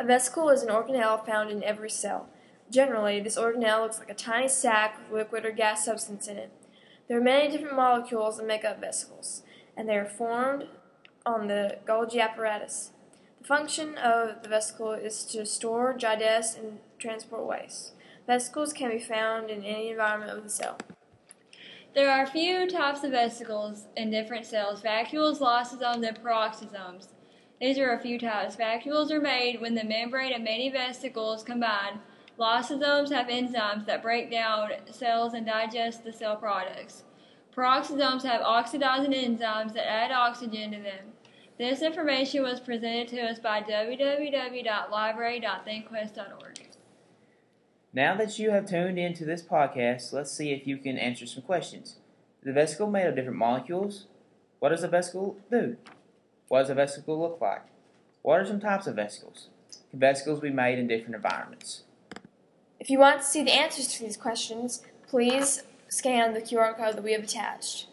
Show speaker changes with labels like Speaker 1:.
Speaker 1: A vesicle is an organelle found in every cell. Generally, this organelle looks like a tiny sac with liquid or gas substance in it. There are many different molecules that make up vesicles, and they are formed on the Golgi apparatus. The function of the vesicle is to store, digest, and transport waste. Vesicles can be found in any environment of the cell.
Speaker 2: There are a few types of vesicles in different cells vacuoles, lysosomes, and peroxisomes. These are a few types. Vacuoles are made when the membrane of many vesicles combine. Lysosomes have enzymes that break down cells and digest the cell products. Peroxisomes have oxidizing enzymes that add oxygen to them. This information was presented to us by www.library.thinkquest.org.
Speaker 3: Now that you have tuned into this podcast, let's see if you can answer some questions. Is the vesicle made of different molecules? What does a vesicle do? What does a vesicle look like? What are some types of vesicles? Can vesicles be made in different environments?
Speaker 1: If you want to see the answers to these questions, please scan the QR code that we have attached.